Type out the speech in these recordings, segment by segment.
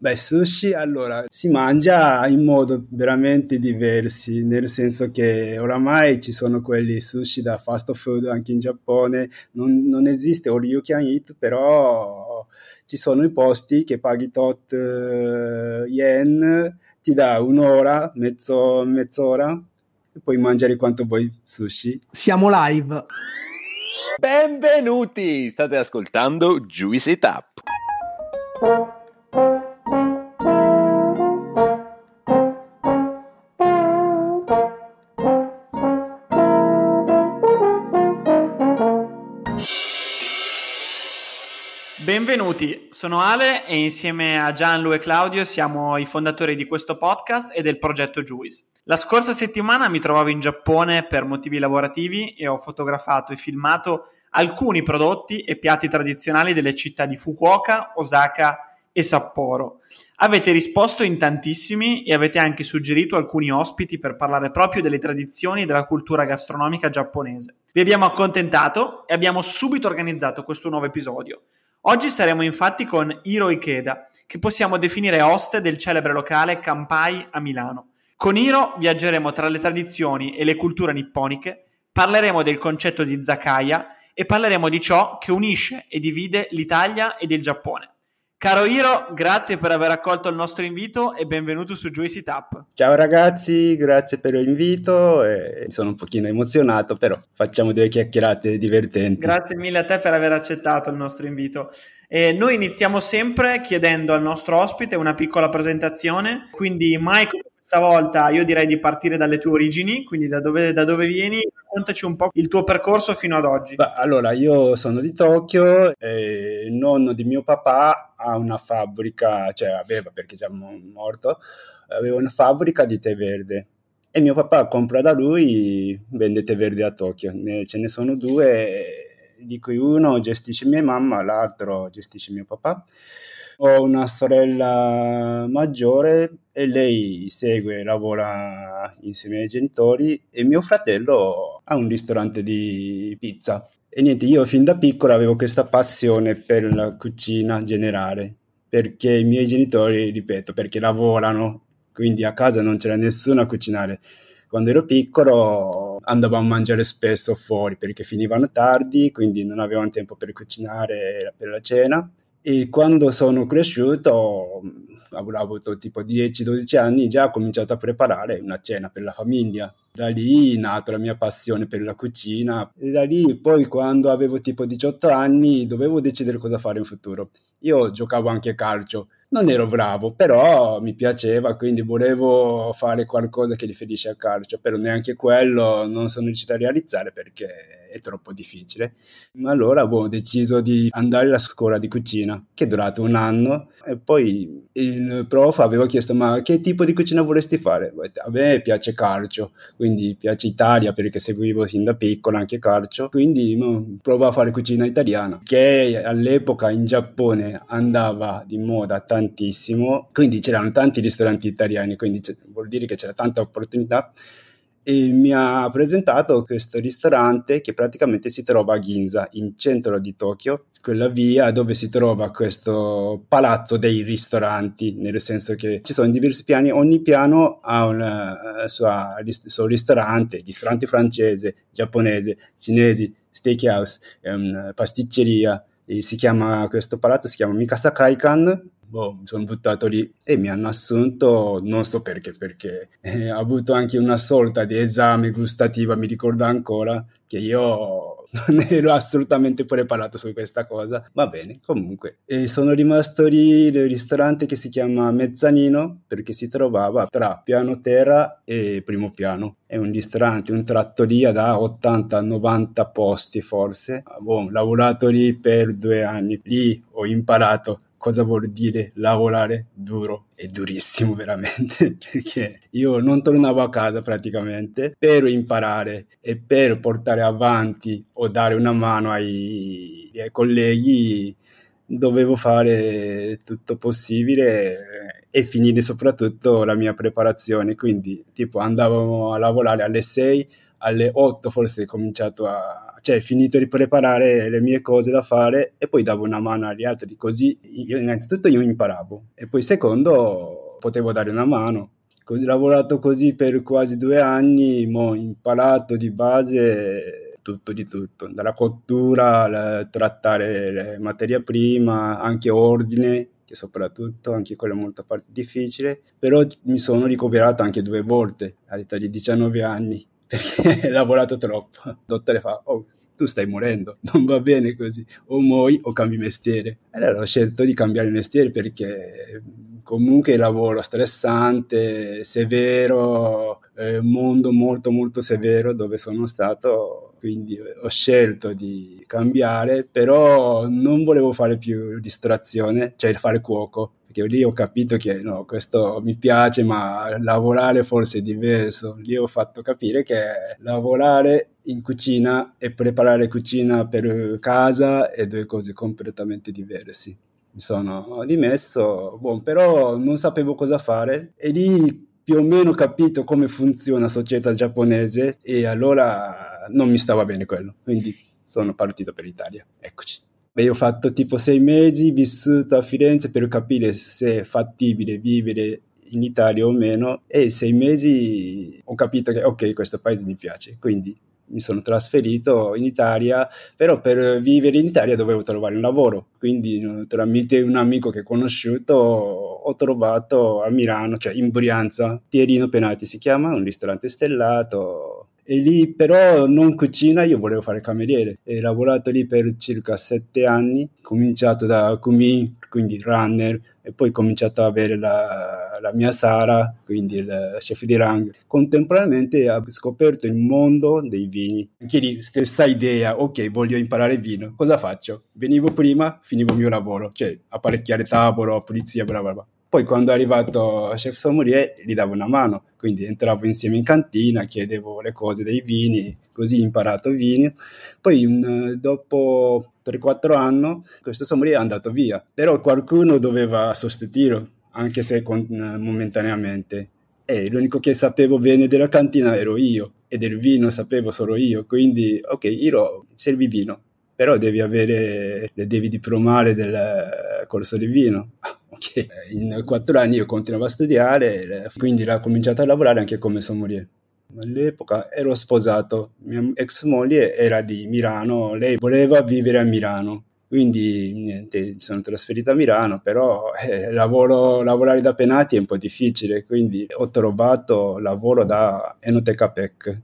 Beh, sushi allora si mangia in modo veramente diversi, nel senso che oramai ci sono quelli sushi da fast food anche in Giappone, non, non esiste all you can eat, però ci sono i posti che paghi tot uh, yen, ti dà un'ora, mezzo, mezz'ora e puoi mangiare quanto vuoi sushi. Siamo live. Benvenuti! State ascoltando Juicy Tap. Benvenuti, sono Ale e insieme a Gianlu e Claudio siamo i fondatori di questo podcast e del progetto Juice. La scorsa settimana mi trovavo in Giappone per motivi lavorativi e ho fotografato e filmato alcuni prodotti e piatti tradizionali delle città di Fukuoka, Osaka e Sapporo. Avete risposto in tantissimi e avete anche suggerito alcuni ospiti per parlare proprio delle tradizioni e della cultura gastronomica giapponese. Vi abbiamo accontentato e abbiamo subito organizzato questo nuovo episodio. Oggi saremo infatti con Hiro Ikeda, che possiamo definire host del celebre locale Kampai a Milano. Con Hiro viaggeremo tra le tradizioni e le culture nipponiche, parleremo del concetto di Zakaya e parleremo di ciò che unisce e divide l'Italia ed il Giappone. Caro Hiro, grazie per aver accolto il nostro invito e benvenuto su Juicy Tap. Ciao ragazzi, grazie per l'invito. E sono un pochino emozionato, però facciamo delle chiacchierate divertenti. Grazie mille a te per aver accettato il nostro invito. E noi iniziamo sempre chiedendo al nostro ospite una piccola presentazione, quindi Michael Stavolta io direi di partire dalle tue origini, quindi da dove, da dove vieni, raccontaci un po' il tuo percorso fino ad oggi. Beh, allora, io sono di Tokyo, e il nonno di mio papà ha una fabbrica, cioè aveva perché già morto, aveva una fabbrica di tè verde. E mio papà compra da lui, vende tè verde a Tokyo, ne, ce ne sono due, di cui uno gestisce mia mamma, l'altro gestisce mio papà ho una sorella maggiore e lei segue, lavora insieme ai genitori e mio fratello ha un ristorante di pizza. E niente, io fin da piccolo avevo questa passione per la cucina generale, perché i miei genitori, ripeto, perché lavorano, quindi a casa non c'era nessuno a cucinare. Quando ero piccolo andavo a mangiare spesso fuori perché finivano tardi, quindi non avevano tempo per cucinare per la cena e quando sono cresciuto, avrò avuto tipo 10-12 anni, già ho cominciato a preparare una cena per la famiglia. Da lì è nata la mia passione per la cucina e da lì poi quando avevo tipo 18 anni dovevo decidere cosa fare in futuro. Io giocavo anche a calcio, non ero bravo, però mi piaceva, quindi volevo fare qualcosa che riferisce al calcio, però neanche quello non sono riuscito a realizzare perché è troppo difficile. Allora boh, ho deciso di andare alla scuola di cucina, che è durato un anno, e poi il prof aveva chiesto ma che tipo di cucina vorresti fare? A me piace calcio, quindi piace Italia perché seguivo fin da piccolo anche calcio, quindi no, provo a fare cucina italiana, che all'epoca in Giappone andava di moda tantissimo, quindi c'erano tanti ristoranti italiani, quindi vuol dire che c'era tanta opportunità e mi ha presentato questo ristorante che praticamente si trova a Ginza, in centro di Tokyo, quella via dove si trova questo palazzo dei ristoranti, nel senso che ci sono diversi piani, ogni piano ha un sua, suo ristorante, ristorante francese, giapponese, cinese, steakhouse, um, pasticceria, e si chiama, questo palazzo si chiama Mikasa Kaikan boh, mi sono buttato lì e mi hanno assunto, non so perché, perché eh, ho avuto anche una sorta di esame gustativa, mi ricordo ancora che io non ero assolutamente preparato su questa cosa. Va bene, comunque. E sono rimasto lì nel ristorante che si chiama Mezzanino perché si trovava tra piano terra e primo piano. È un ristorante, un trattoria da 80-90 posti forse. Ho lavorato lì per due anni. Lì ho imparato cosa vuol dire lavorare duro e durissimo veramente perché io non tornavo a casa praticamente per imparare e per portare avanti o dare una mano ai, ai colleghi dovevo fare tutto possibile e finire soprattutto la mia preparazione. Quindi tipo andavo a lavorare alle 6 alle 8 forse ho cominciato a cioè finito di preparare le mie cose da fare e poi davo una mano agli altri, così io, innanzitutto io imparavo e poi secondo potevo dare una mano. Ho lavorato così per quasi due anni, ho imparato di base tutto di tutto, dalla cottura, trattare la materia prima, anche ordine, che soprattutto anche quello è molto difficile, però mi sono ricoverato anche due volte all'età di 19 anni perché ho lavorato troppo. Il dottore fa, oh, tu stai morendo, non va bene così, o muoio o cambi mestiere. Allora ho scelto di cambiare mestiere perché comunque il lavoro stressante, severo, eh, mondo molto molto severo dove sono stato, quindi ho scelto di cambiare, però non volevo fare più distrazione, cioè fare cuoco, perché lì ho capito che no, questo mi piace, ma lavorare forse è diverso. Lì ho fatto capire che lavorare in cucina e preparare cucina per casa è due cose completamente diverse mi sono dimesso, bon, però non sapevo cosa fare e lì più o meno capito come funziona la società giapponese e allora non mi stava bene quello, quindi sono partito per l'Italia, eccoci. Beh, ho fatto tipo sei mesi, vissuto a Firenze per capire se è fattibile vivere in Italia o meno e sei mesi ho capito che ok questo paese mi piace quindi mi sono trasferito in Italia, però per vivere in Italia dovevo trovare un lavoro, quindi tramite un amico che ho conosciuto ho trovato a Milano, cioè in Brianza, Pierino Penati si chiama, un ristorante stellato, e lì però non cucina, io volevo fare cameriere. E ho lavorato lì per circa sette anni, cominciato da Kumi, quindi runner, e poi ho cominciato ad avere la, la, mia Sara, quindi il chef di rang. Contemporaneamente ho scoperto il mondo dei vini. Anche lì, stessa idea, ok, voglio imparare vino, cosa faccio? Venivo prima, finivo il mio lavoro, cioè apparecchiare tavolo, pulizia, bla bla bla. Poi quando è arrivato Chef Sommelier gli davo una mano, quindi entravo insieme in cantina, chiedevo le cose dei vini, così ho imparato vini. Poi dopo 3-4 anni questo sommelier è andato via, però qualcuno doveva sostituirlo, anche se con, momentaneamente. E l'unico che sapevo bene della cantina ero io e del vino sapevo solo io, quindi ok, io servi vino, però devi avere, devi diplomare del corso di vino. Che in quattro anni io continuavo a studiare, quindi ho cominciato a lavorare anche come sommelier. All'epoca ero sposato, mia ex moglie era di Milano, lei voleva vivere a Milano, quindi niente, sono trasferito a Milano, però eh, lavoro, lavorare da penati è un po' difficile, quindi ho trovato lavoro da Enoteca PEC,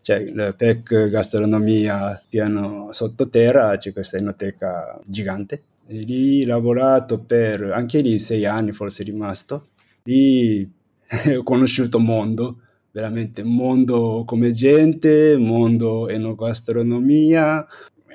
cioè PEC Gastronomia piano sottoterra, c'è questa enoteca gigante e lì ho lavorato per, anche lì sei anni forse è rimasto, lì ho conosciuto mondo, veramente mondo come gente, mondo enogastronomia,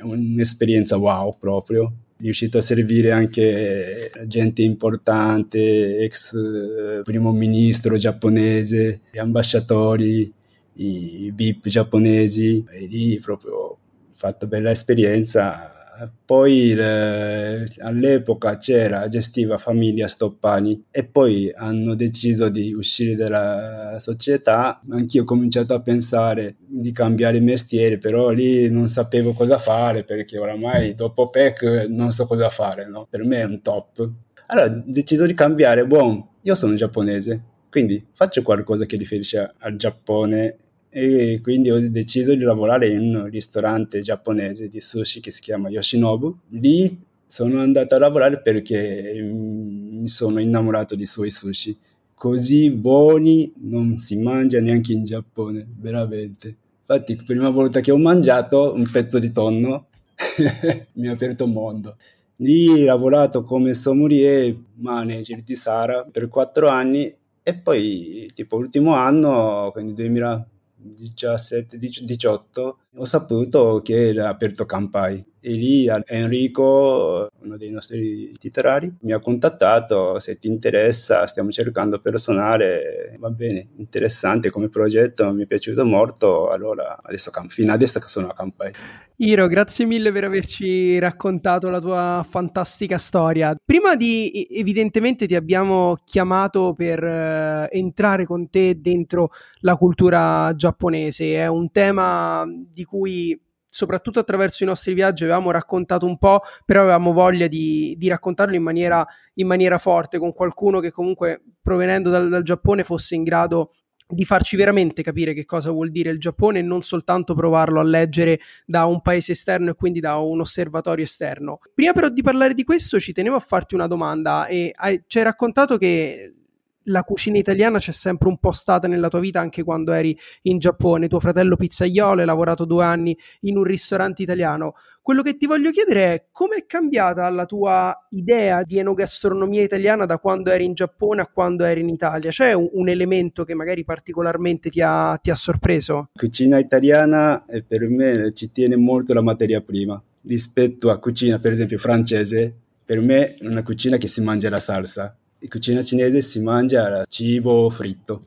un'esperienza wow proprio. Riuscito a servire anche gente importante, ex eh, primo ministro giapponese, ambasciatori, i VIP giapponesi, e lì proprio ho fatto bella esperienza poi eh, all'epoca c'era, gestiva famiglia Stoppani e poi hanno deciso di uscire dalla società. Anch'io ho cominciato a pensare di cambiare mestiere, però lì non sapevo cosa fare perché oramai dopo PEC non so cosa fare, no? per me è un top. Allora ho deciso di cambiare, buon, io sono giapponese, quindi faccio qualcosa che riferisce al Giappone e quindi ho deciso di lavorare in un ristorante giapponese di sushi che si chiama Yoshinobu. Lì sono andato a lavorare perché mi sono innamorato di suoi sushi. Così buoni non si mangia neanche in Giappone, veramente. Infatti, la prima volta che ho mangiato un pezzo di tonno mi ha aperto un mondo. Lì ho lavorato come sommelier manager di Sara per quattro anni e poi, tipo, l'ultimo anno, quindi 2000 17, 18 ho saputo che era aperto Campai e lì Enrico, uno dei nostri titolari, mi ha contattato se ti interessa, stiamo cercando personale, va bene, interessante come progetto, mi è piaciuto molto, allora adesso, fino adesso sono a Campai. Iro, grazie mille per averci raccontato la tua fantastica storia. Prima di, evidentemente, ti abbiamo chiamato per uh, entrare con te dentro la cultura giapponese. È un tema di cui soprattutto attraverso i nostri viaggi avevamo raccontato un po', però avevamo voglia di, di raccontarlo in maniera, in maniera, forte, con qualcuno che comunque provenendo dal, dal Giappone fosse in grado di farci veramente capire che cosa vuol dire il Giappone e non soltanto provarlo a leggere da un paese esterno e quindi da un osservatorio esterno. Prima però di parlare di questo ci tenevo a farti una domanda e hai, ci hai raccontato che la cucina italiana c'è sempre un po' stata nella tua vita anche quando eri in Giappone. Tuo fratello pizzaiolo, hai lavorato due anni in un ristorante italiano. Quello che ti voglio chiedere è come è cambiata la tua idea di enogastronomia italiana da quando eri in Giappone a quando eri in Italia? C'è un, un elemento che magari particolarmente ti ha, ti ha sorpreso? Cucina italiana per me ci tiene molto la materia prima rispetto a cucina per esempio francese. Per me è una cucina che si mangia la salsa cucina cinese si mangia cibo fritto.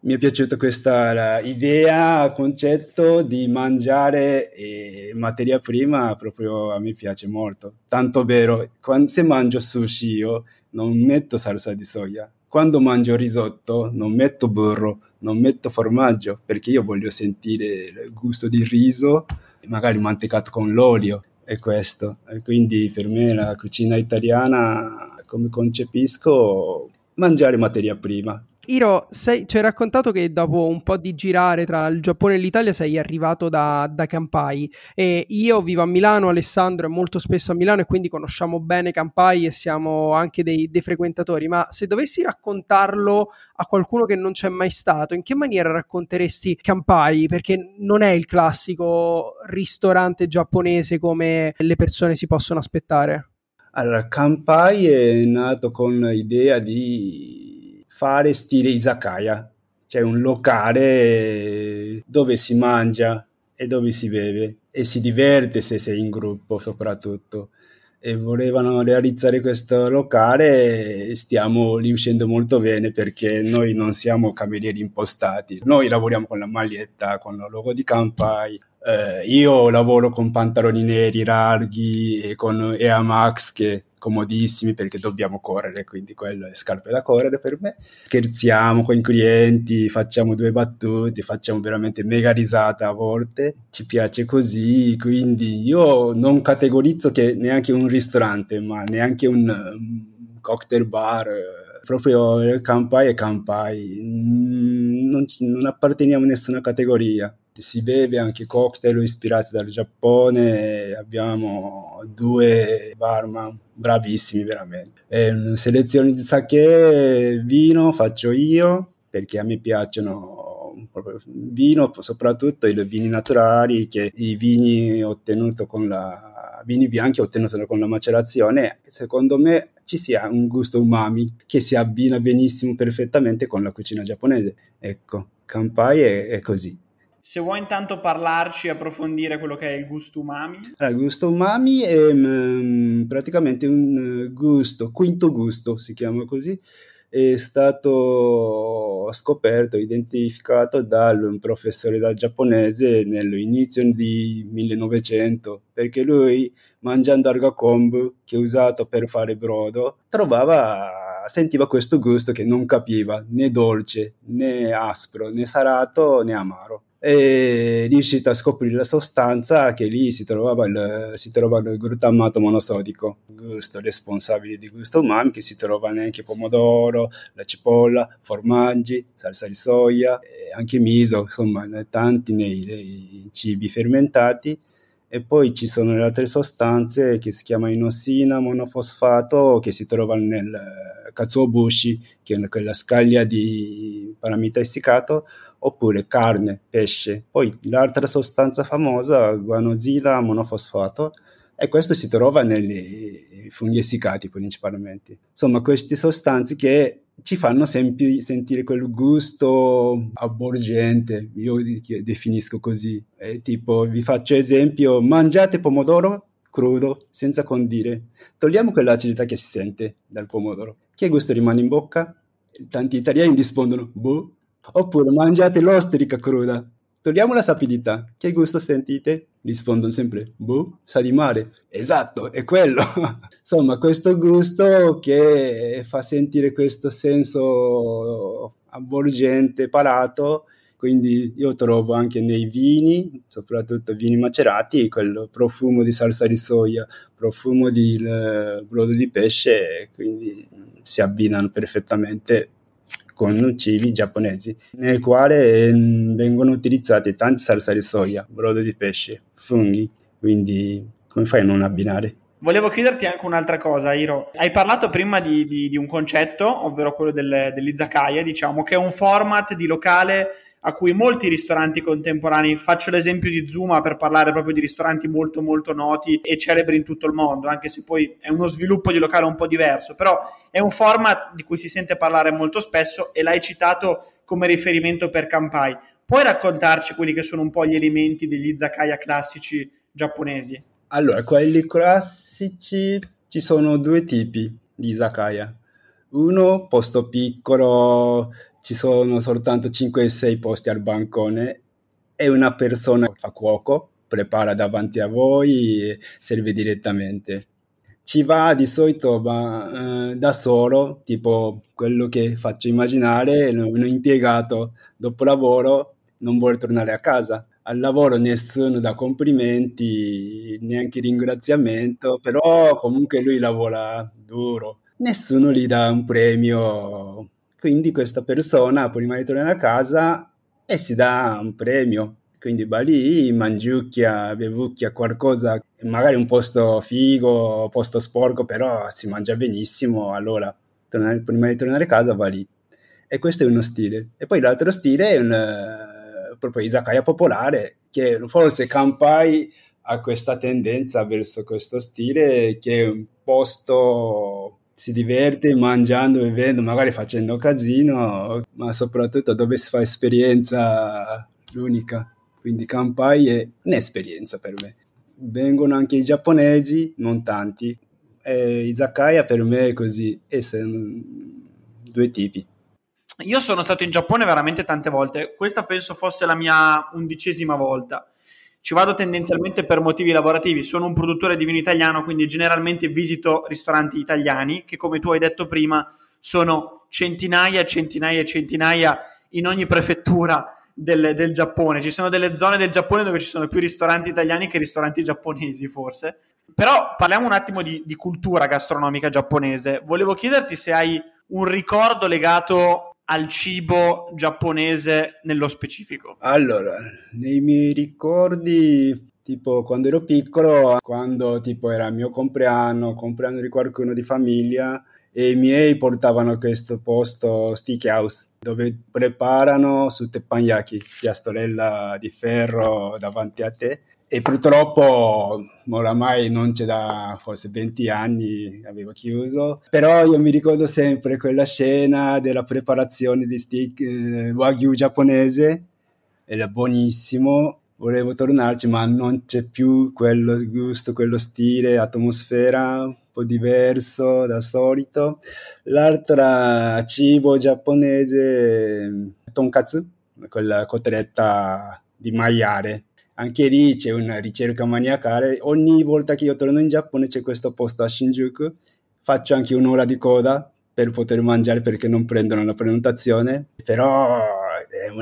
Mi è piaciuta questa idea, concetto di mangiare eh, materia prima, proprio a me piace molto. Tanto vero, quando se mangio sushi io non metto salsa di soia. Quando mangio risotto non metto burro, non metto formaggio, perché io voglio sentire il gusto di riso, magari mantecato con l'olio, è questo. E quindi per me la cucina italiana come concepisco mangiare materia prima. Iro, sei, ci hai raccontato che dopo un po' di girare tra il Giappone e l'Italia sei arrivato da, da Campai e io vivo a Milano, Alessandro è molto spesso a Milano e quindi conosciamo bene Campai e siamo anche dei, dei frequentatori, ma se dovessi raccontarlo a qualcuno che non c'è mai stato, in che maniera racconteresti Campai? Perché non è il classico ristorante giapponese come le persone si possono aspettare. Allora, Kampai è nato con l'idea di fare stile izakaya, cioè un locale dove si mangia e dove si beve e si diverte se sei in gruppo soprattutto. E volevano realizzare questo locale e stiamo riuscendo molto bene perché noi non siamo camerieri impostati, noi lavoriamo con la maglietta, con il logo di Campai, eh, io lavoro con pantaloni neri larghi e con Air Max che comodissimi perché dobbiamo correre, quindi quello è scarpe da correre per me. Scherziamo con i clienti, facciamo due battute, facciamo veramente mega risata a volte, ci piace così, quindi io non categorizzo che neanche un ristorante, ma neanche un um, cocktail bar, proprio Campai e Campai, mm, non, non apparteniamo a nessuna categoria si beve anche cocktail ispirati dal Giappone, abbiamo due barman bravissimi veramente. E una selezione di sake, vino faccio io perché a me piacciono vino, soprattutto i vini naturali, che i vini ottenuti con la vini bianchi ottenuti con la macerazione, secondo me ci sia un gusto umami che si abbina benissimo perfettamente con la cucina giapponese. Ecco, Kampai è, è così. Se vuoi intanto parlarci e approfondire quello che è il gusto umami. Allora, il gusto umami è um, praticamente un eh, gusto, quinto gusto si chiama così, è stato scoperto, identificato da un professore da giapponese nell'inizio di 1900, perché lui mangiando arga kombu, che è usato per fare brodo, trovava sentiva questo gusto che non capiva né dolce né aspro né salato né amaro e riuscito a scoprire la sostanza che lì si trovava il, si trovava il glutamato monosodico, gusto responsabile di gusto umami, che si trova anche pomodoro, la cipolla, formaggi, salsa di soia, anche miso, insomma tanti nei, nei cibi fermentati. E poi ci sono le altre sostanze che si chiamano inossina monofosfato che si trovano nel katsuobushi, che è quella scaglia di paramita essicato, oppure carne, pesce. Poi l'altra sostanza famosa, guanosina monofosfato, e questo si trova nei funghi essiccati principalmente. Insomma, queste sostanze che ci fanno sempre sentire quel gusto avvolgente, io definisco così. E tipo, vi faccio esempio, mangiate pomodoro crudo, senza condire. Togliamo quell'acidità che si sente dal pomodoro. Che gusto rimane in bocca? Tanti italiani rispondono, boh. Oppure mangiate l'ostrica cruda. Togliamo la sapidità. Che gusto sentite? Rispondono sempre, boh, sa di mare. Esatto, è quello. Insomma, questo gusto che fa sentire questo senso avvolgente, palato, quindi io trovo anche nei vini, soprattutto vini macerati, quel profumo di salsa di soia, profumo di eh, brodo di pesce, quindi si abbinano perfettamente con cibi giapponesi, nel quale mm, vengono utilizzati tanti salsa di soia, brodo di pesce, funghi, quindi come fai a non abbinare? Volevo chiederti anche un'altra cosa, Iro. Hai parlato prima di, di, di un concetto, ovvero quello del, dell'izakaya, diciamo, che è un format di locale a cui molti ristoranti contemporanei, faccio l'esempio di Zuma per parlare proprio di ristoranti molto molto noti e celebri in tutto il mondo, anche se poi è uno sviluppo di locale un po' diverso, però è un format di cui si sente parlare molto spesso e l'hai citato come riferimento per Kampai. Puoi raccontarci quelli che sono un po' gli elementi degli izakaya classici giapponesi? Allora, quelli classici ci sono due tipi di izakaya. Uno, posto piccolo, ci sono soltanto 5-6 posti al bancone e una persona fa cuoco, prepara davanti a voi e serve direttamente. Ci va di solito ma, eh, da solo, tipo quello che faccio immaginare, un impiegato dopo lavoro non vuole tornare a casa. Al lavoro nessuno dà complimenti, neanche ringraziamento, però comunque lui lavora duro nessuno gli dà un premio. Quindi questa persona prima di tornare a casa e si dà un premio. Quindi va lì, mangiucchia, bevucchia qualcosa, magari un posto figo, posto sporco, però si mangia benissimo. Allora, tornare, prima di tornare a casa va lì. E questo è uno stile. E poi l'altro stile è un, uh, proprio izakaya popolare, che forse Kampai ha questa tendenza verso questo stile, che è un posto si diverte mangiando, bevendo, magari facendo casino, ma soprattutto dove si fa esperienza l'unica. Quindi Kampai è un'esperienza per me. Vengono anche i giapponesi, non tanti. E Izakaya per me è così, e sono due tipi. Io sono stato in Giappone veramente tante volte, questa penso fosse la mia undicesima volta ci vado tendenzialmente per motivi lavorativi, sono un produttore di vino italiano, quindi generalmente visito ristoranti italiani che come tu hai detto prima sono centinaia centinaia e centinaia in ogni prefettura del, del, Giappone. Ci sono delle zone del Giappone dove ci sono più ristoranti italiani che ristoranti giapponesi, forse. Però parliamo un attimo di, di cultura gastronomica giapponese. Volevo chiederti se hai un ricordo legato al cibo giapponese nello specifico? Allora, nei miei ricordi, tipo quando ero piccolo, quando tipo era il mio compleanno, compleanno di qualcuno di famiglia, e i miei portavano questo posto Steakhouse dove preparano su teppanyaki, piastrella di ferro davanti a te e purtroppo oramai non c'è da forse 20 anni, avevo chiuso, però io mi ricordo sempre quella scena della preparazione di stick eh, wagyu giapponese, era buonissimo, volevo tornarci ma non c'è più quello gusto, quello stile, atmosfera un po' diverso da solito. L'altra cibo giapponese, tonkatsu, quella cotoletta di maiale anche lì c'è una ricerca maniacale. Ogni volta che io torno in Giappone c'è questo posto a Shinjuku, faccio anche un'ora di coda per poter mangiare perché non prendono la prenotazione, però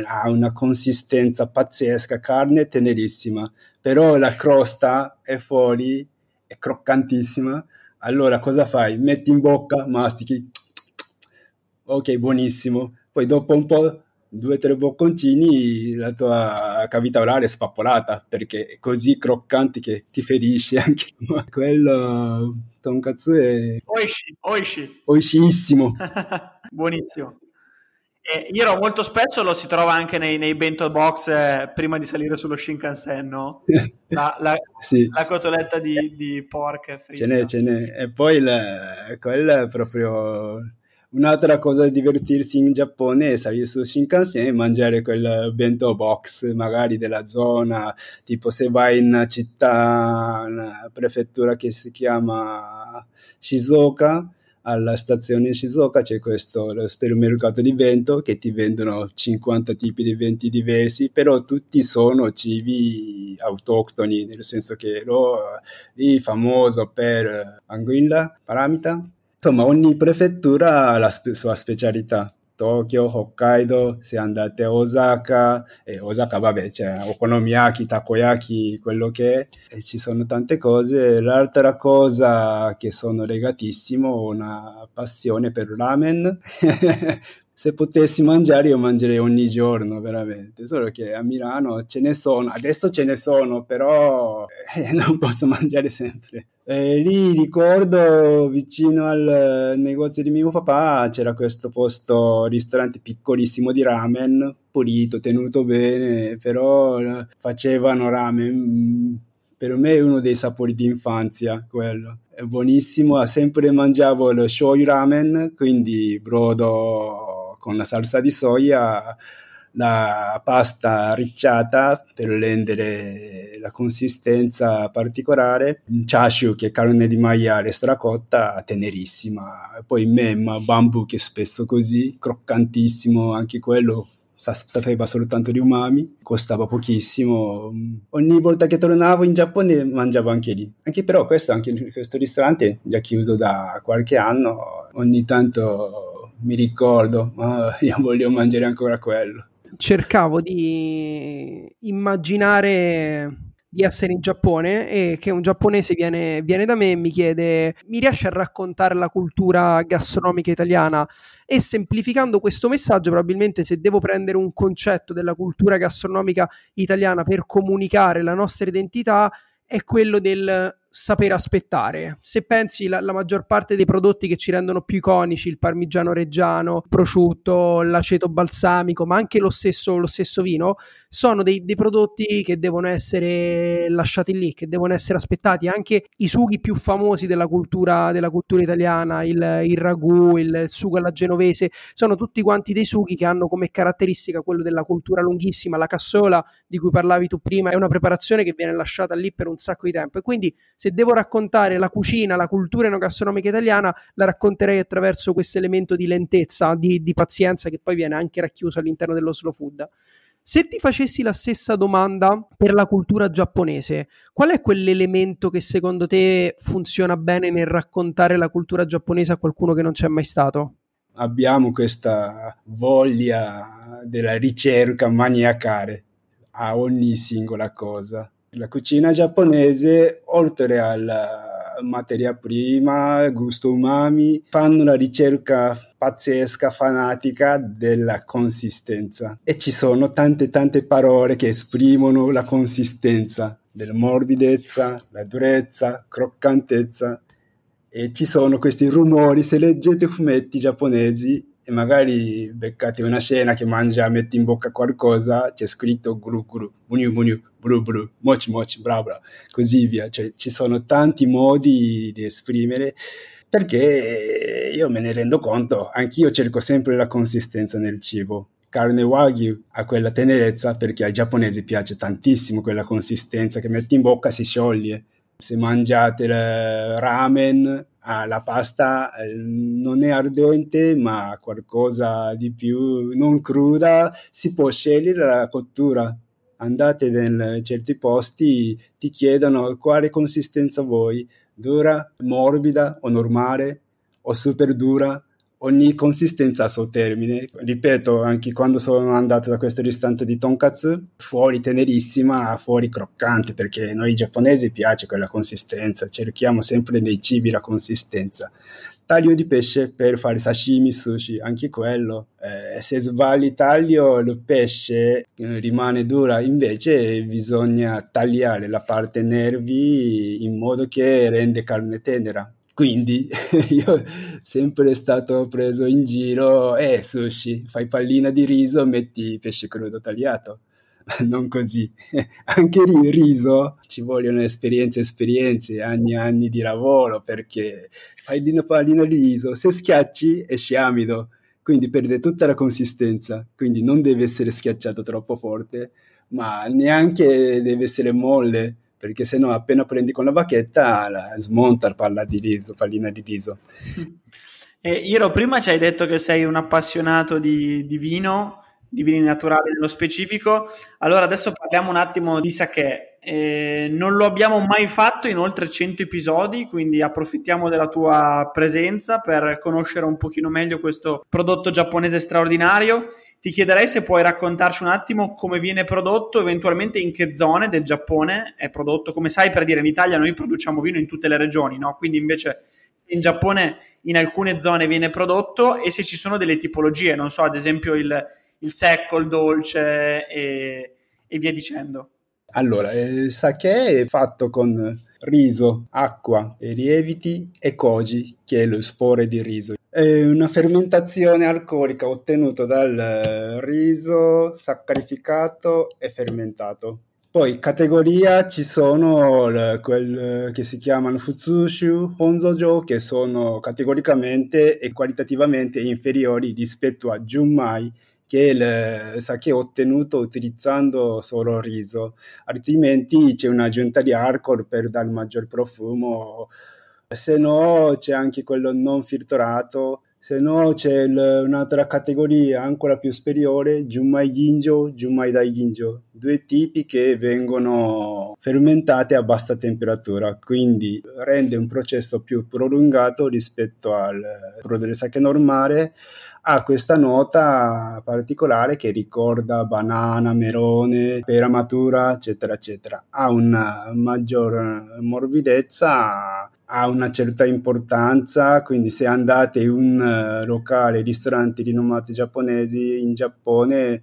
ha una consistenza pazzesca, carne tenerissima, però la crosta è fuori, è croccantissima. Allora cosa fai? Metti in bocca, mastichi, ok, buonissimo. Poi dopo un po' due o tre bocconcini la tua cavità orale è spappolata perché è così croccante che ti ferisce anche quello tonkatsu è oishi oishi oishissimo buonissimo e Iro molto spesso lo si trova anche nei, nei bento box eh, prima di salire sullo Shinkansen, no? La, la, sì. la cotoletta di, di porca fritta. Ce n'è, ce n'è. E poi la, quella è proprio Un'altra cosa da divertirsi in Giappone è salire su Shinkansen e mangiare quel bento box, magari della zona, tipo se vai in una città, una prefettura che si chiama Shizuoka, alla stazione Shizuoka c'è questo supermercato di vento che ti vendono 50 tipi di venti diversi, però tutti sono cibi autoctoni, nel senso che lo, lì famoso per anguilla, paramita, Insomma, ogni prefettura ha la spe- sua specialità. Tokyo, Hokkaido, se andate a Osaka, e Osaka vabbè c'è okonomiyaki, takoyaki, quello che è, e ci sono tante cose. L'altra cosa che sono legatissimo, una passione per ramen, se potessi mangiare io mangerei ogni giorno veramente. Solo che a Milano ce ne sono adesso ce ne sono però eh, non posso mangiare sempre. E lì ricordo vicino al negozio di mio papà c'era questo posto ristorante piccolissimo di ramen pulito tenuto bene però facevano ramen per me è uno dei sapori di infanzia quello. È buonissimo sempre mangiavo lo shoyu ramen quindi brodo con la salsa di soia la pasta ricciata per rendere la consistenza particolare, chashu che è carne di maiale stracotta, tenerissima, poi memma, bambù che è spesso così, croccantissimo, anche quello sapeva soltanto di umami, costava pochissimo. Ogni volta che tornavo in Giappone mangiavo anche lì. Anche però questo, anche questo ristorante, già chiuso da qualche anno, ogni tanto mi ricordo, ma io voglio mangiare ancora quello. Cercavo di immaginare di essere in Giappone e che un giapponese viene, viene, da me e mi chiede mi riesce a raccontare la cultura gastronomica italiana e semplificando questo messaggio probabilmente se devo prendere un concetto della cultura gastronomica italiana per comunicare la nostra identità è quello del saper aspettare. Se pensi la, la, maggior parte dei prodotti che ci rendono più iconici, il parmigiano reggiano, il prosciutto, l'aceto balsamico, ma anche lo stesso, lo stesso vino, sono dei, dei, prodotti che devono essere lasciati lì, che devono essere aspettati. Anche i sughi più famosi della cultura, della cultura italiana, il, il ragù, il, il sugo alla genovese, sono tutti quanti dei sughi che hanno come caratteristica quello della cultura lunghissima. La cassola di cui parlavi tu prima è una preparazione che viene lasciata lì per un sacco di tempo e quindi se devo raccontare la cucina, la cultura enogastronomica italiana, la racconterei attraverso questo elemento di lentezza, di, di pazienza che poi viene anche racchiuso all'interno dello slow food. Se ti facessi la stessa domanda per la cultura giapponese, qual è quell'elemento che secondo te funziona bene nel raccontare la cultura giapponese a qualcuno che non c'è mai stato? Abbiamo questa voglia della ricerca maniacale a ogni singola cosa la cucina giapponese, oltre alla materia prima, gusto umami, fanno una ricerca pazzesca, fanatica della consistenza. E ci sono tante tante parole che esprimono la consistenza, della morbidezza, la durezza, croccantezza. E ci sono questi rumori, se leggete fumetti giapponesi, e magari beccate una scena che mangia, metti in bocca qualcosa, c'è scritto gru gru, buniu buniu, bru bru, mochi mochi, bra bra, così via. Cioè ci sono tanti modi di esprimere perché io me ne rendo conto, anch'io cerco sempre la consistenza nel cibo. Carne Wagyu ha quella tenerezza perché ai giapponesi piace tantissimo quella consistenza che metti in bocca si scioglie. Se mangiate ramen ah, la pasta eh, non è ardente ma qualcosa di più non cruda, si può scegliere la cottura. Andate in certi posti, ti chiedono quale consistenza vuoi, dura, morbida o normale o super dura ogni consistenza ha suo termine. Ripeto, anche quando sono andato da questo ristorante di tonkatsu, fuori tenerissima, fuori croccante, perché noi giapponesi piace quella consistenza, cerchiamo sempre nei cibi la consistenza. Taglio di pesce per fare sashimi, sushi, anche quello. Eh, se sbagli taglio, il pesce eh, rimane dura, invece bisogna tagliare la parte nervi in modo che rende carne tenera quindi io sempre stato preso in giro, eh sushi, fai pallina di riso, metti pesce crudo tagliato. Non così, anche il riso ci vogliono esperienze, esperienze, anni e anni di lavoro perché fai una pallina di riso, se schiacci esce amido, quindi perde tutta la consistenza, quindi non deve essere schiacciato troppo forte, ma neanche deve essere molle perché se no appena prendi con la bacchetta la smonta la palla di riso, pallina di riso. Eh, Iro, prima ci hai detto che sei un appassionato di, di vino, di vini naturali nello specifico, allora adesso parliamo un attimo di sake. Eh, non lo abbiamo mai fatto in oltre 100 episodi, quindi approfittiamo della tua presenza per conoscere un pochino meglio questo prodotto giapponese straordinario. Ti chiederei se puoi raccontarci un attimo come viene prodotto, eventualmente in che zone del Giappone è prodotto. Come sai, per dire, in Italia noi produciamo vino in tutte le regioni, no? Quindi invece in Giappone in alcune zone viene prodotto e se ci sono delle tipologie, non so, ad esempio il, il secco, il dolce e, e via dicendo. Allora, il sake è fatto con riso, acqua e lieviti e koji, che è lo spore di riso. È una fermentazione alcolica ottenuta dal riso saccarificato e fermentato. Poi categoria ci sono le, quelle che si chiamano Futsushu, Honzojo, che sono categoricamente e qualitativamente inferiori rispetto a Junmai, che è il sake ottenuto utilizzando solo riso, altrimenti c'è un'aggiunta di alcol per dare maggior profumo, se no c'è anche quello non filtrato, se no c'è il, un'altra categoria ancora più superiore, Junmai Ginjo, Junmai Dai Ginjo, due tipi che vengono fermentati a bassa temperatura, quindi rende un processo più prolungato rispetto al produrre sake normale, ha questa nota particolare che ricorda banana, melone, pera matura, eccetera, eccetera. Ha una maggior morbidezza, ha una certa importanza, quindi se andate in un eh, locale, ristoranti rinomati giapponesi in Giappone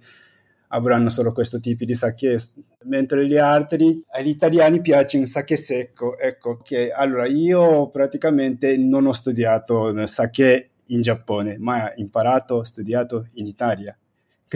avranno solo questo tipo di sake, mentre gli altri, agli italiani piace un sake secco. Ecco che allora io praticamente non ho studiato sake in Giappone, ma imparato, studiato in Italia.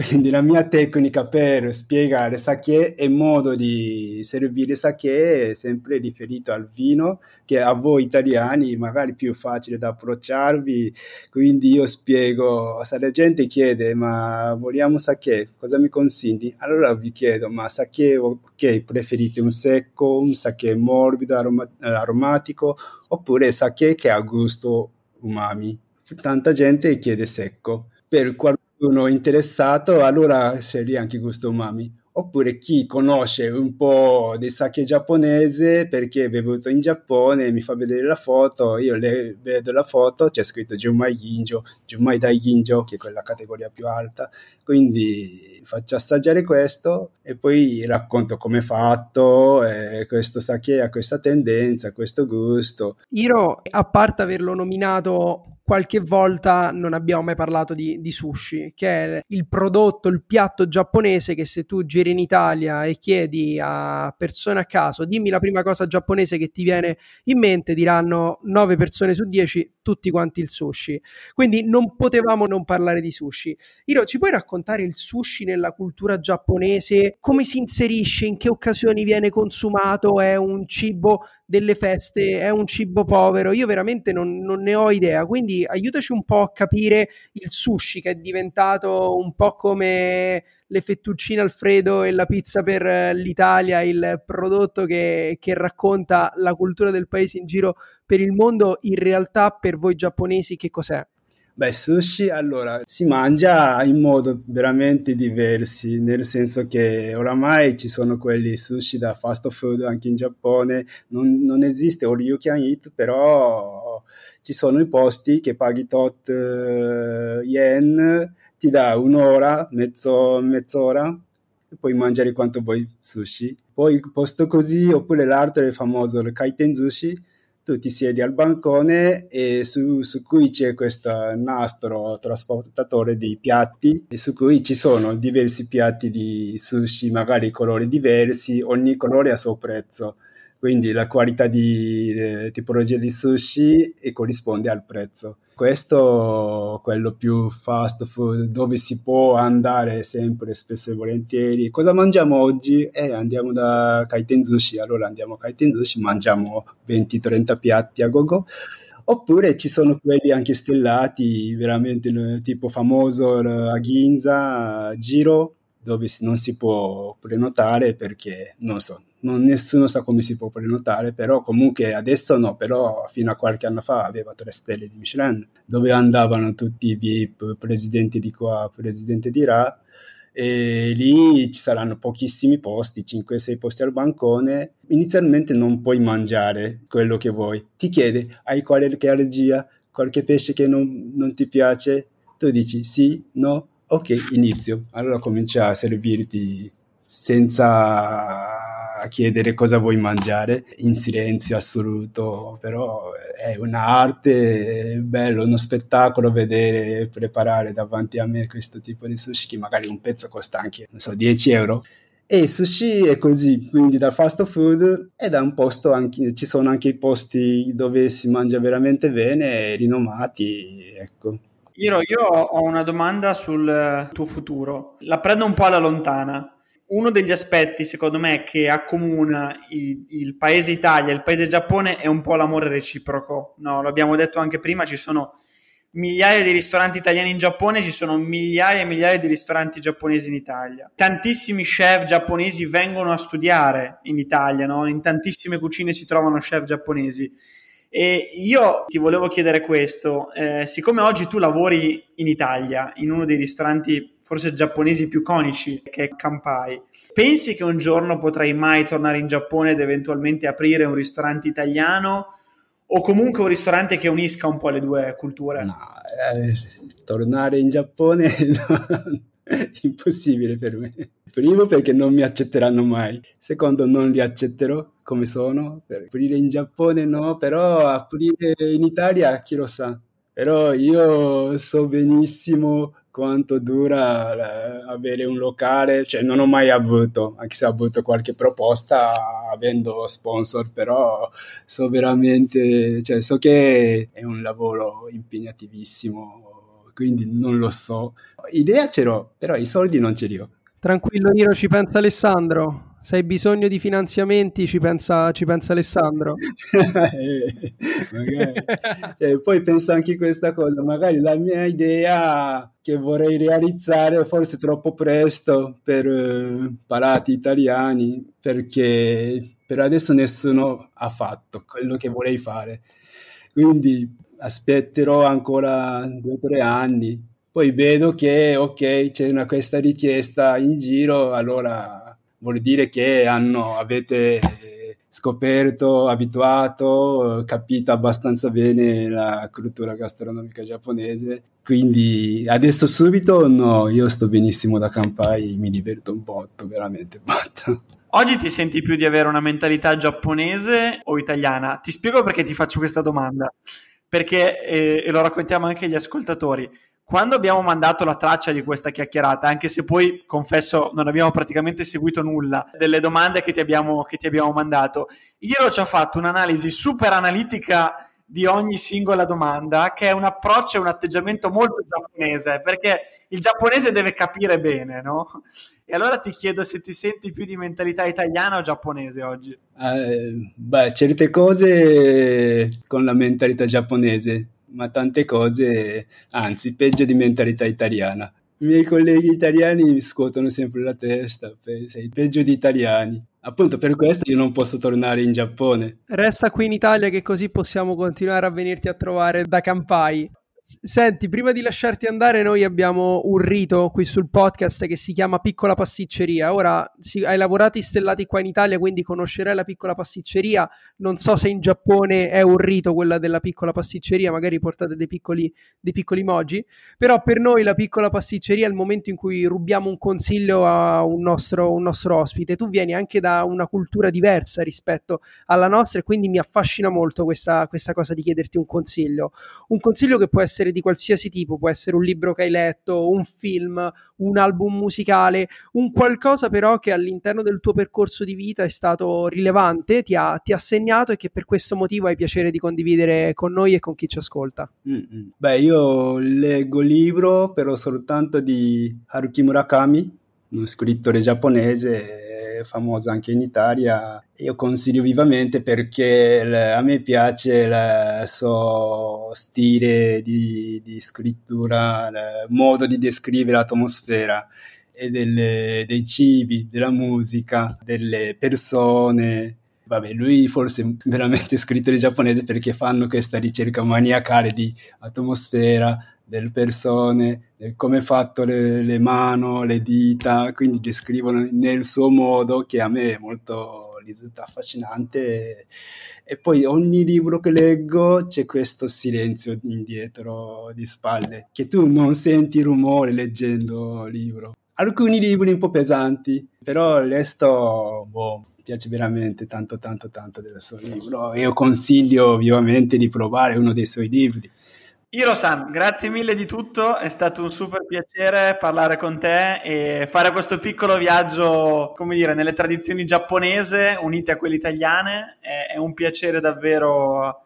Quindi la mia tecnica per spiegare sake e modo di servire sake è sempre riferito al vino, che a voi italiani magari è più facile da approcciarvi. Quindi io spiego, se la gente chiede ma vogliamo sake, cosa mi consigli? Allora vi chiedo, ma sake, ok, preferite un secco, un sake morbido, aroma- aromatico, oppure sake che ha gusto umami? tanta gente chiede secco. Per qualcuno interessato, allora scegli anche gusto umami. Oppure chi conosce un po' dei sake giapponese perché è bevuto in Giappone, mi fa vedere la foto, io le vedo la foto, c'è scritto Jumai Ginjo, Jumai Dai Ginjo, che è quella categoria più alta. Quindi faccio assaggiare questo e poi racconto come è fatto, eh, questo sake ha questa tendenza, questo gusto. Iro, a parte averlo nominato qualche volta non abbiamo mai parlato di, di, sushi, che è il prodotto, il piatto giapponese che se tu giri in Italia e chiedi a persone a caso, dimmi la prima cosa giapponese che ti viene in mente, diranno 9 persone su 10, tutti quanti il sushi. Quindi non potevamo non parlare di sushi. Iro, ci puoi raccontare il sushi nella cultura giapponese? Come si inserisce? In che occasioni viene consumato? È un cibo delle feste, è un cibo povero, io veramente non, non, ne ho idea, quindi aiutaci un po' a capire il sushi che è diventato un po' come le fettuccine Alfredo e la pizza per l'Italia, il prodotto che, che racconta la cultura del paese in giro per il mondo, in realtà per voi giapponesi che cos'è? Beh, sushi allora si mangia in modo veramente diversi, nel senso che oramai ci sono quelli sushi da fast food anche in Giappone, non, non esiste all you can eat, però ci sono i posti che paghi tot uh, yen, ti dà un'ora, mezzo, mezz'ora, puoi mangiare quanto vuoi sushi. Poi posto così, oppure l'altro è famoso, il kaiten sushi, tu ti siedi al bancone e su, su, cui c'è questo nastro trasportatore di piatti e su cui ci sono diversi piatti di sushi, magari colori diversi, ogni colore il suo prezzo. Quindi la qualità di eh, tipologia di sushi corrisponde al prezzo questo quello più fast food dove si può andare sempre spesso e volentieri. Cosa mangiamo oggi? Eh, andiamo da Kaiten Sushi allora andiamo a Kaiten Sushi mangiamo 20-30 piatti a gogo. Oppure ci sono quelli anche stellati veramente tipo famoso a Ginza Giro dove non si può prenotare perché non so non, nessuno sa come si può prenotare, però comunque adesso no, però fino a qualche anno fa aveva tre stelle di Michelin, dove andavano tutti i VIP, presidenti di qua, presidente di là, e lì ci saranno pochissimi posti, 5-6 posti al bancone. Inizialmente non puoi mangiare quello che vuoi. Ti chiede, hai qualche allergia, qualche pesce che non, non ti piace? Tu dici sì, no, ok, inizio. Allora comincia a servirti senza chiedere cosa vuoi mangiare in silenzio assoluto, però è un'arte, è bello, uno spettacolo vedere preparare davanti a me questo tipo di sushi che magari un pezzo costa anche, non so, 10 euro. E sushi è così, quindi da fast food e da un posto anche, ci sono anche i posti dove si mangia veramente bene, rinomati, ecco. Iro, io ho una domanda sul tuo futuro. La prendo un po' alla lontana uno degli aspetti, secondo me, che accomuna il, il, paese Italia e il paese Giappone è un po' l'amore reciproco. No, l'abbiamo detto anche prima, ci sono migliaia di ristoranti italiani in Giappone, ci sono migliaia e migliaia di ristoranti giapponesi in Italia. Tantissimi chef giapponesi vengono a studiare in Italia, no? in tantissime cucine si trovano chef giapponesi. E io ti volevo chiedere questo, eh, siccome oggi tu lavori in Italia, in uno dei ristoranti forse giapponesi più conici, che è Kampai, pensi che un giorno potrai mai tornare in Giappone ed eventualmente aprire un ristorante italiano o comunque un ristorante che unisca un po' le due culture? No, eh, tornare in Giappone no, impossibile per me. Primo perché non mi accetteranno mai, secondo non li accetterò come sono, per aprire in Giappone no, però aprire in Italia chi lo sa. Però io so benissimo quanto dura avere un locale, cioè non ho mai avuto, anche se ho avuto qualche proposta avendo sponsor, però so veramente, cioè so che è un lavoro impegnativissimo, quindi non lo so. Idea ce l'ho, però i soldi non ce li ho. Tranquillo Niro, ci pensa Alessandro se hai bisogno di finanziamenti ci pensa, ci pensa Alessandro. eh, eh, poi penso anche questa cosa, magari la mia idea che vorrei realizzare forse troppo presto per uh, parati italiani, perché per adesso nessuno ha fatto quello che vorrei fare. Quindi aspetterò ancora due o tre anni, poi vedo che ok, c'è una, questa richiesta in giro, allora vuol dire che hanno, avete scoperto, abituato, capito abbastanza bene la cultura gastronomica giapponese. Quindi adesso subito no, io sto benissimo da Kampai, mi diverto un botto, veramente botto. Oggi ti senti più di avere una mentalità giapponese o italiana? Ti spiego perché ti faccio questa domanda. Perché, eh, e lo raccontiamo anche agli ascoltatori, quando abbiamo mandato la traccia di questa chiacchierata, anche se poi confesso non abbiamo praticamente seguito nulla delle domande che ti abbiamo, che ti abbiamo mandato, Iro ci ha fatto un'analisi super analitica di ogni singola domanda, che è un approccio e un atteggiamento molto giapponese, perché il giapponese deve capire bene, no? E allora ti chiedo se ti senti più di mentalità italiana o giapponese oggi? Eh, beh, certe cose con la mentalità giapponese ma tante cose, anzi, peggio di mentalità italiana. I miei colleghi italiani mi scuotono sempre la testa, sei peggio di italiani. Appunto per questo io non posso tornare in Giappone. Resta qui in Italia che così possiamo continuare a venirti a trovare da Campai. Senti, prima di lasciarti andare, noi abbiamo un rito qui sul podcast che si chiama Piccola Pasticceria. Ora si, hai lavorato stellati qua in Italia, quindi conoscerai la piccola pasticceria. Non so se in Giappone è un rito quella della piccola pasticceria, magari portate dei piccoli, dei piccoli moji. Però per noi la piccola pasticceria è il momento in cui rubiamo un consiglio a un nostro, un nostro ospite. Tu vieni anche da una cultura diversa rispetto alla nostra e quindi mi affascina molto questa, questa cosa di chiederti un consiglio. Un consiglio che può essere essere di qualsiasi tipo, può essere un libro che hai letto, un film, un album musicale, un qualcosa però che all'interno del tuo percorso di vita è stato rilevante, ti ha, ti ha segnato e che per questo motivo hai piacere di condividere con noi e con chi ci ascolta. Mm-hmm. Beh, io leggo libro però soltanto di Haruki Murakami, uno scrittore giapponese famoso anche in Italia. Io consiglio vivamente perché a me piace il suo stile di, di scrittura, il modo di descrivere l'atmosfera e delle, dei cibi, della musica, delle persone. Vabbè, lui forse è veramente scrittore giapponese perché fanno questa ricerca maniacale di atmosfera, delle persone, come è fatto le, le mani, le dita, quindi descrivono nel suo modo che a me è molto risulta affascinante. E poi ogni libro che leggo c'è questo silenzio indietro di spalle che tu non senti rumore leggendo il libro. Alcuni libri un po' pesanti però il resto boh, piace veramente tanto tanto tanto del suo libro. Io consiglio vivamente di provare uno dei suoi libri Iro-san, grazie mille di tutto, è stato un super piacere parlare con te e fare questo piccolo viaggio, come dire, nelle tradizioni giapponese unite a quelle italiane. È, è un piacere davvero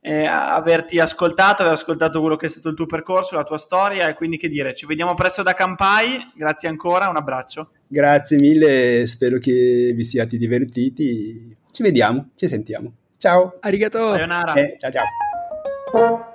eh, averti ascoltato, aver ascoltato quello che è stato il tuo percorso, la tua storia e quindi che dire, ci vediamo presto da Campai, grazie ancora, un abbraccio. Grazie mille, spero che vi siate divertiti, ci vediamo, ci sentiamo. Ciao. Arigato. Sayonara. Eh, ciao ciao.